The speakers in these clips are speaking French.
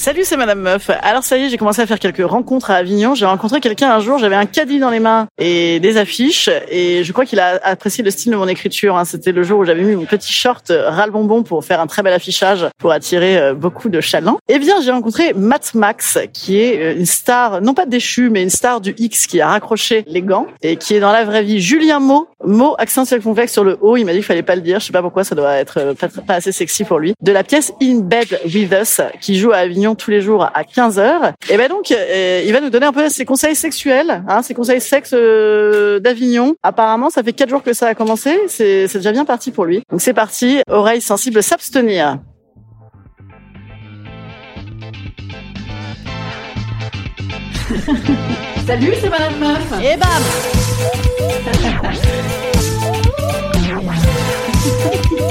Salut, c'est Madame Meuf. Alors ça y est, j'ai commencé à faire quelques rencontres à Avignon. J'ai rencontré quelqu'un un jour, j'avais un caddie dans les mains et des affiches et je crois qu'il a apprécié le style de mon écriture. hein. C'était le jour où j'avais mis mon petit short euh, ras bonbon pour faire un très bel affichage pour attirer euh, beaucoup de chalands. Eh bien, j'ai rencontré Matt Max qui est euh, une star, non pas déchue, mais une star du X qui a raccroché les gants et qui est dans la vraie vie Julien Mo. Mo, accent circonflexe sur le haut. Il m'a dit qu'il fallait pas le dire. Je sais pas pourquoi, ça doit être pas assez sexy pour lui. De la pièce In Bed With Us qui joue à Avignon tous les jours à 15h. Et ben donc, euh, il va nous donner un peu ses conseils sexuels, hein, ses conseils sexe euh, d'Avignon. Apparemment, ça fait quatre jours que ça a commencé. C'est c'est déjà bien parti pour lui. Donc c'est parti. Oreilles sensibles, s'abstenir. Salut, c'est Madame Meuf. Et bam.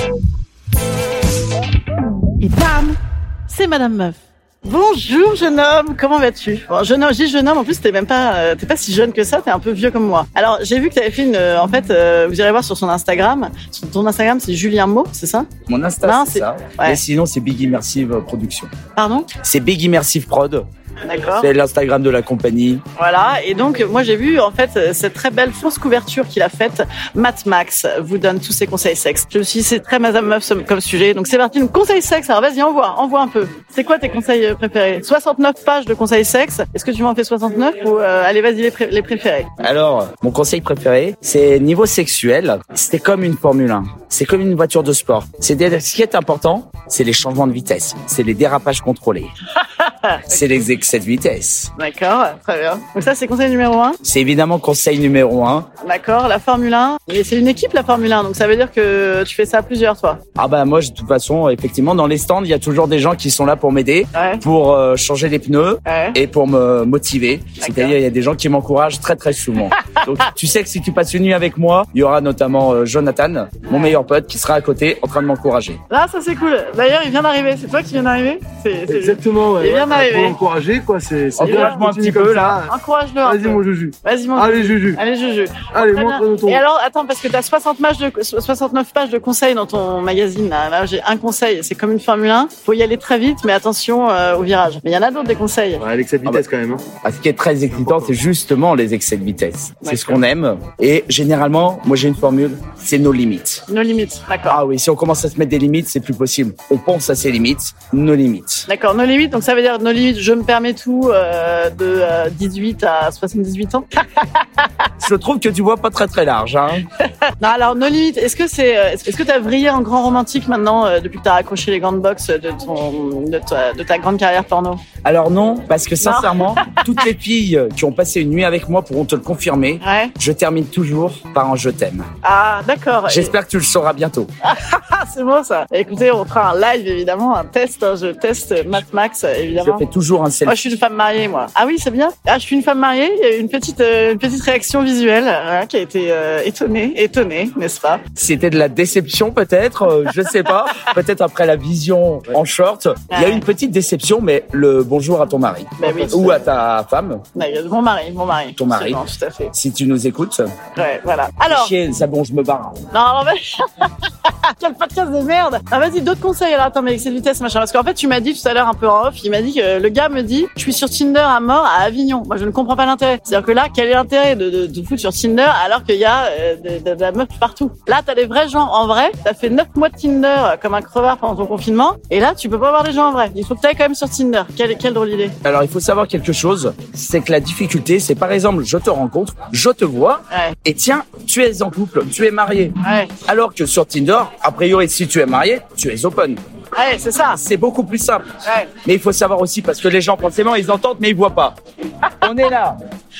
Et bam, c'est Madame Meuf. Bonjour jeune homme, comment vas-tu? Bon, jeune homme, je dis jeune homme, en plus t'es même pas, euh, t'es pas si jeune que ça, t'es un peu vieux comme moi. Alors j'ai vu que t'avais fait une, euh, en fait, euh, vous irez voir sur son Instagram. Sur ton Instagram c'est Julien Mo, c'est ça? Mon Insta, Non, c'est c'est- ça. ouais. Et sinon, c'est Big Immersive Production. Pardon? C'est Big Immersive Prod. D'accord. C'est l'Instagram de la compagnie. Voilà, et donc moi j'ai vu en fait cette très belle fausse couverture qu'il a faite. Matt Max vous donne tous ses conseils sexe. Je me suis dit c'est très Madame Meuf comme- sujet, donc c'est parti. Donc conseils sexe, alors vas-y envoie, envoie un peu. C'est quoi tes conseils euh, préférés? 69 pages de conseils sexe. Est-ce que tu m'en fais 69 ou euh, allez vas-y les, pré- les préférés? Alors, mon conseil préféré, c'est niveau sexuel, c'était comme une Formule 1. C'est comme une voiture de sport. C'est ce qui est important, c'est les changements de vitesse, c'est les dérapages contrôlés, c'est les excès de vitesse. D'accord, très bien. Donc ça c'est conseil numéro 1. C'est évidemment conseil numéro un. D'accord, la Formule 1. Et c'est une équipe la Formule 1, donc ça veut dire que tu fais ça à plusieurs toi. Ah bah moi, de toute façon, effectivement, dans les stands, il y a toujours des gens qui sont là pour m'aider, Ouais. pour euh, changer les pneus, Ouais. et pour me motiver. C'est-à-dire, il y a des gens qui m'encouragent très très souvent. Donc, tu sais que si tu passes une nuit avec moi, il y aura notamment euh, Jonathan, mon meilleur pote, qui sera à côté en train de m'encourager. Là ça c'est cool. D'ailleurs il vient d'arriver. C'est toi qui viens d'arriver? C'est c'est- Exactement, ouais. Il vient Pour l'encourager, quoi. C'est, Encourage-moi un petit peu, là. Encourage-le Vas-y, mon Juju. Vas-y, mon Allez, Juju. Allez, Juju. Allez, montre-nous ton. Et alors, attends, parce que tu as 60 pages de, 69 pages de conseils dans ton magazine. Là, Là, j'ai un conseil. C'est comme une Formule 1. Faut y aller très vite, mais attention euh, au virage. Mais il y en a d'autres des conseils. Ouais, avec cette vitesse, quand même. Hein. Ah, ce qui est très excitant, c'est justement les excès de vitesse. C'est ce qu'on aime. Et généralement, moi j'ai une formule, c'est nos limites. Nos limites. D'accord. Ah oui, si on commence à se mettre des limites, c'est plus possible. On pense à ses limites, nos limites. D'accord, nos limites, donc ça veut dire nos limites, je me permets tout euh, de euh, 18 à 78 ans. Je trouve que tu vois pas très très large. Hein. Non, alors limites, est-ce que c'est, euh, est-ce que tu as vrillé en grand romantique maintenant euh, depuis que tu as raccroché les gants de boxe de ton, de ta, de ta grande carrière porno? Alors non, parce que sincèrement, toutes les filles qui ont passé une nuit avec moi pourront te le confirmer. Ouais. Je termine toujours par un je t'aime. Ah, d'accord. J'espère que tu le sauras bientôt. Ah, c'est bon ça. Écoutez, on fera un live évidemment, un test. hein. Je teste Matt Max Je fais toujours un Moi, je selfie. suis une femme mariée, moi. Ah oui, c'est bien. Ah, je suis une femme mariée. Il y a eu une petite, euh, une petite réaction visuelle hein, qui a été euh, étonnée, étonnée, n'est-ce pas? C'était de la déception peut-être, euh, je sais pas. peut-être après la vision en short. Il y a eu une petite déception, mais le bonjour à ton mari. Ben oui, Ou à ta femme. Mon mari, mon mari. Ton mari. Absolument, Tout à fait. si tu nous écoutes. Ouais, voilà. Alors, Chier, ça bon, je me barre. non, alors, ben- quel podcast podcast de merde. Ah, vas-y, d'autres conseils alors. Attends, mais avec cette vitesse, machin. Parce qu'en fait, tu m'as dit tout à l'heure un peu en off, il m'a dit que le gars me dit, je suis sur Tinder à mort à Avignon. Moi, je ne comprends pas l'intérêt. C'est-à-dire que là, quel est l'intérêt de, de, de foutre sur Tinder alors qu'il y a euh, de, la meuf partout? Là, t'as des vrais gens en vrai. T'as fait 9 mois de Tinder euh, comme un crevard pendant ton confinement. Et là, tu peux pas voir des gens en vrai. Il faut que t'ailles quand même sur Tinder. Quelle, quelle drôle d'idée. Alors, il faut savoir quelque chose, c'est que la difficulté, c'est par exemple, je te rencontre, je te vois, Ouais. et tiens, tu es en couple, tu es marié. Ouais. Alors que sur Tinder, a priori, si tu es marié, tu es open. Ouais, c'est ça. C'est beaucoup plus simple. Ouais. Mais il faut savoir aussi, parce que les gens, forcément, ils entendent, mais ils voient pas. On est là.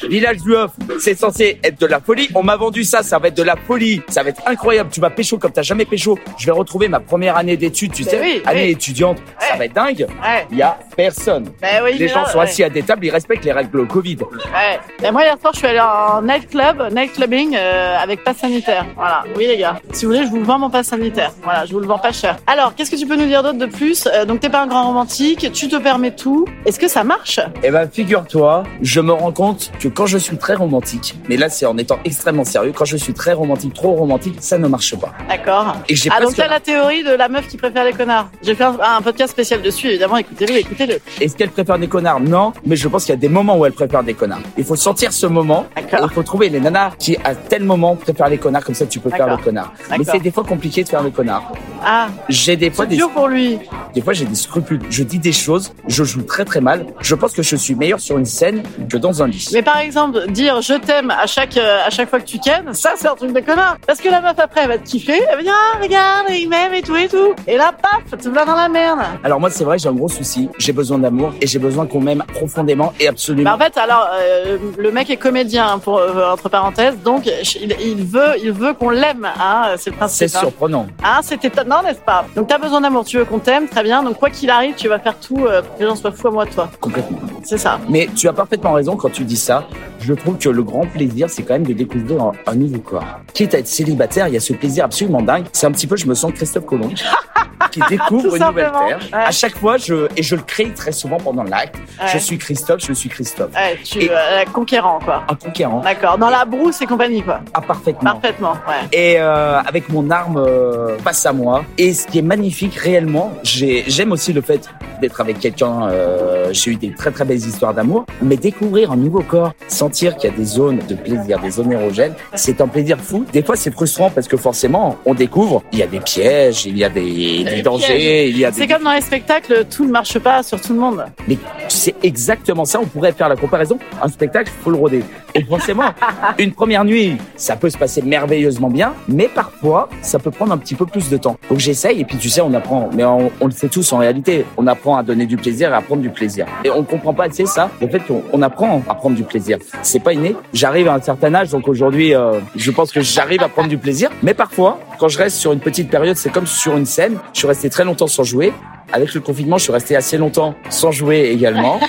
Village du Off, c'est censé être de la folie. On m'a vendu ça, ça va être de la folie. Ça va être incroyable. Tu vas pécho comme t'as jamais pécho. Je vais retrouver ma première année d'études, tu Ben sais. oui, année oui. étudiante. Ça va être dingue. Ouais. Il y a personne. Ben oui, Les gens là, sont assis à des tables, ils respectent les règles Covid. Ouais. Et moi, hier soir, je suis allée en nightclub, nightclubbing, euh, avec pass sanitaire. Voilà. Oui, les gars. Si vous voulez, je vous vends mon pass sanitaire. Voilà, je vous le vends pas cher. Alors, qu'est-ce que tu peux nous dire d'autre de plus Euh, Donc, t'es pas un grand romantique, tu te permets tout. Est-ce que ça marche? Eh ben, figure-toi, je me rends compte que quand je suis très romantique, mais là, c'est en étant extrêmement sérieux, quand je suis très romantique, trop romantique, ça ne marche pas. D'accord. Et j'ai Ah, donc t'as la théorie de la meuf qui préfère les connards. J'ai fait un, un podcast spécial dessus, évidemment. Écoutez-le, écoutez-le. Est-ce qu'elle préfère des connards? Non, mais je pense qu'il y a des moments où elle préfère des connards. Il faut sentir ce moment. Il faut trouver les nanas qui, à tel moment, préfèrent les connards. Comme ça, tu peux faire le connard. Mais c'est des fois compliqué de faire le connard. Ah, J'ai des fois des, dur pour lui. Des fois j'ai des scrupules. Je dis des choses, je joue très très mal. Je pense que je suis meilleur sur une scène que dans un lit. Mais par exemple, dire je t'aime à chaque euh, à chaque fois que tu kennes, ça c'est un truc de connard. Parce que la meuf après elle va te kiffer, elle va dire ah regarde il m'aime et tout et tout. Et là paf, tu vas dans la merde. Alors moi, c'est vrai, j'ai un gros souci. J'ai besoin d'amour et j'ai besoin qu'on m'aime profondément et Bah absolument. en fait alors euh, le mec est comédien hein, pour euh, entre parenthèses, donc il, il veut il veut qu'on l'aime, hein, c'est le principe. c'est hein. surprenant. Hein, c'est étonnant, n'est-ce pas? Donc t'as besoin d'amour, tu veux qu'on t'aime, très bien. Donc quoi qu'il arrive, tu vas faire tout euh, pour que les gens soient fous à moi de toi. Complètement. C'est ça. Mais tu as parfaitement raison quand tu dis ça. Je trouve que le grand plaisir, c'est quand même de découvrir un, un nouveau corps. Quitte à être célibataire, il y a ce plaisir absolument dingue. C'est un petit peu, je me sens Christophe Colomb, qui découvre une nouvelle terre. Ouais. À chaque fois, je, et je le crée très souvent pendant l'acte. Ouais. Je suis Christophe, je suis Christophe. Ouais, tu Et- euh, conquérant quoi. Un conquérant. D'accord. Dans la brousse et compagnie quoi. Ah, parfaitement. Parfaitement. Ouais. et euh, avec mon arme euh, face à moi. Et ce qui est magnifique réellement, j'ai- j'aime aussi le fait d'être avec quelqu'un. euh, j'ai eu des très très belles histoires d'amour, mais découvrir un nouveau corps, sentir qu'il y a des zones de plaisir, des zones érogènes, c'est un plaisir fou. Des fois, c'est frustrant parce que forcément, on découvre, il y a des pièges, il y a des des dangers, il y a C'est comme dans les spectacles, tout ne marche pas sur tout le monde. Mais c'est exactement ça. On pourrait faire la comparaison. Un spectacle, faut le roder. Forcément, une première nuit, ça peut se passer merveilleusement bien, mais parfois, ça peut prendre un petit peu plus de temps. Donc j'essaye, et puis tu sais, on apprend. Mais on, le sait tous en réalité. On apprend à donner du plaisir et à prendre du plaisir. Et on comprend pas assez ça. Le fait on apprend à prendre du plaisir. C'est pas inné. J'arrive à un certain âge, donc aujourd'hui, euh, je pense que j'arrive à prendre du plaisir. Mais parfois, quand je reste sur une petite période, c'est comme sur une scène. Je suis resté très longtemps sans jouer. Avec le confinement, je suis resté assez longtemps sans jouer également.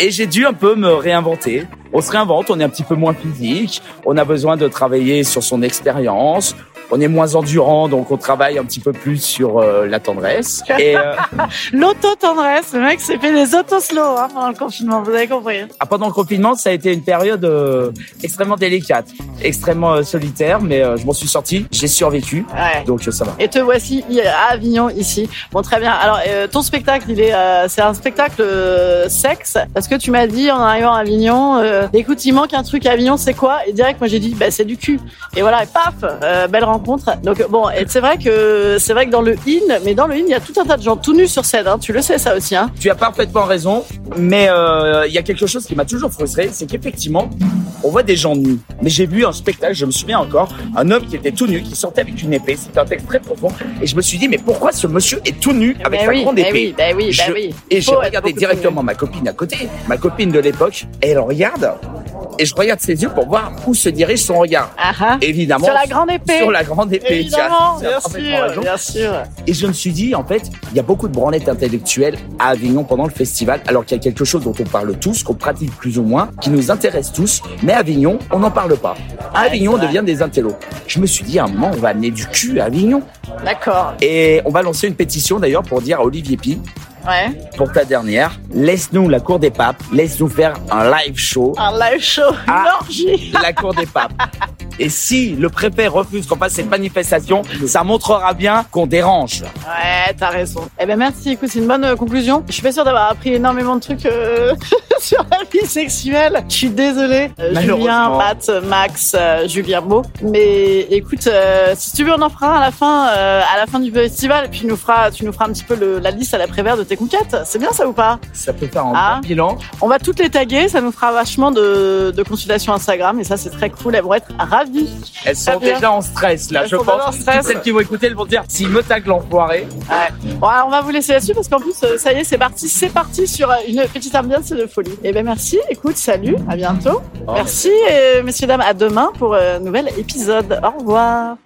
Et j'ai dû un peu me réinventer. On se réinvente, on est un petit peu moins physique, on a besoin de travailler sur son expérience, on est moins endurant, donc on travaille un petit peu plus sur euh, la tendresse. Et euh, L'auto-tendresse, le mec s'est fait des auto-slow hein, pendant le confinement, vous avez compris. ah, pendant le confinement, ça a été une période euh, extrêmement délicate, extrêmement euh, solitaire, mais euh, je m'en suis sorti, j'ai survécu, Ouais. donc euh, ça va. Et te voici à Avignon ici. Bon très bien. Alors euh, ton spectacle, il est, euh, c'est un spectacle euh, sexe parce que tu m'as dit en arrivant à Avignon, euh, écoute, il manque un truc à Avignon, c'est quoi? Et direct, moi j'ai dit, bah c'est du cul. Et voilà, et paf, euh, belle rencontre. Donc bon, et c'est vrai que c'est vrai que dans le in, mais dans le in, il y a tout un tas de gens tout nus sur scène. Hein, tu le sais ça aussi. Hein Tu as parfaitement raison, mais euh, il y a quelque chose qui m'a toujours frustré, c'est qu'effectivement, on voit des gens nus. Mais j'ai vu un spectacle, je me souviens encore, un homme qui était tout nu, qui sortait avec une épée. C'était un texte très profond, et je me suis dit, mais pourquoi ce monsieur est tout nu avec Bah sa oui, grande bah épée oui, bah oui, bah Je- oui. Et Il j'ai regardé directement ma copine à côté, ma copine de l'époque, et elle regarde, et je regarde ses yeux pour voir où se dirige son regard. Ah, ah. Évidemment, Sur la grande épée. sur la grande épée. Évidemment, bien sûr, bien sûr. Et je me suis dit, en fait, il y a beaucoup de branlettes intellectuelles à Avignon pendant le festival, alors qu'il y a quelque chose dont on parle tous, qu'on pratique plus ou moins, qui nous intéresse tous, mais à Avignon, on n'en parle pas. À Avignon, on devient des intellos. Je me suis dit, à un moment, on va amener du cul à Avignon. D'accord. Et on va lancer une pétition d'ailleurs pour dire à Olivier Pi, Ouais. pour ta dernière, laisse-nous la cour des papes, laisse-nous faire un live show Un live show, Ah. une orgie. de la cour des papes. Et si le préfet refuse qu'on fasse cette manifestation, ça montrera bien qu'on dérange. Ouais, t'as raison. Eh ben merci, écoute, c'est une bonne euh, conclusion. Je suis pas sûre d'avoir appris énormément de trucs euh, sur la vie sexuelle. Je suis désolée, euh, Julien. Matt, Max, euh, Julien Beau. Mais écoute, si tu veux, on en fera à la fin, à la fin du festival. Et puis, tu nous feras, tu nous feras un petit peu le- la liste à la prévère de tes conquêtes. C'est bien ça ou pas? Ça peut faire un Ah. bon bilan. On va toutes les taguer, ça nous fera vachement de, de consultations Instagram. Et ça, c'est très cool. Elles vont être ravies. Elles sont bien. déjà en stress là, Elles je en pense. stress. Celles qui vont écouter, elles vont dire s'il me tag l'enfoiré. Ouais. Bon, alors on va vous laisser là-dessus parce qu'en plus, euh, ça y est, c'est parti. C'est parti sur euh, une petite ambiance de folie. Eh ben merci. Écoute, salut. À bientôt. Merci, et, messieurs, dames. À demain pour un nouvel épisode. Au revoir.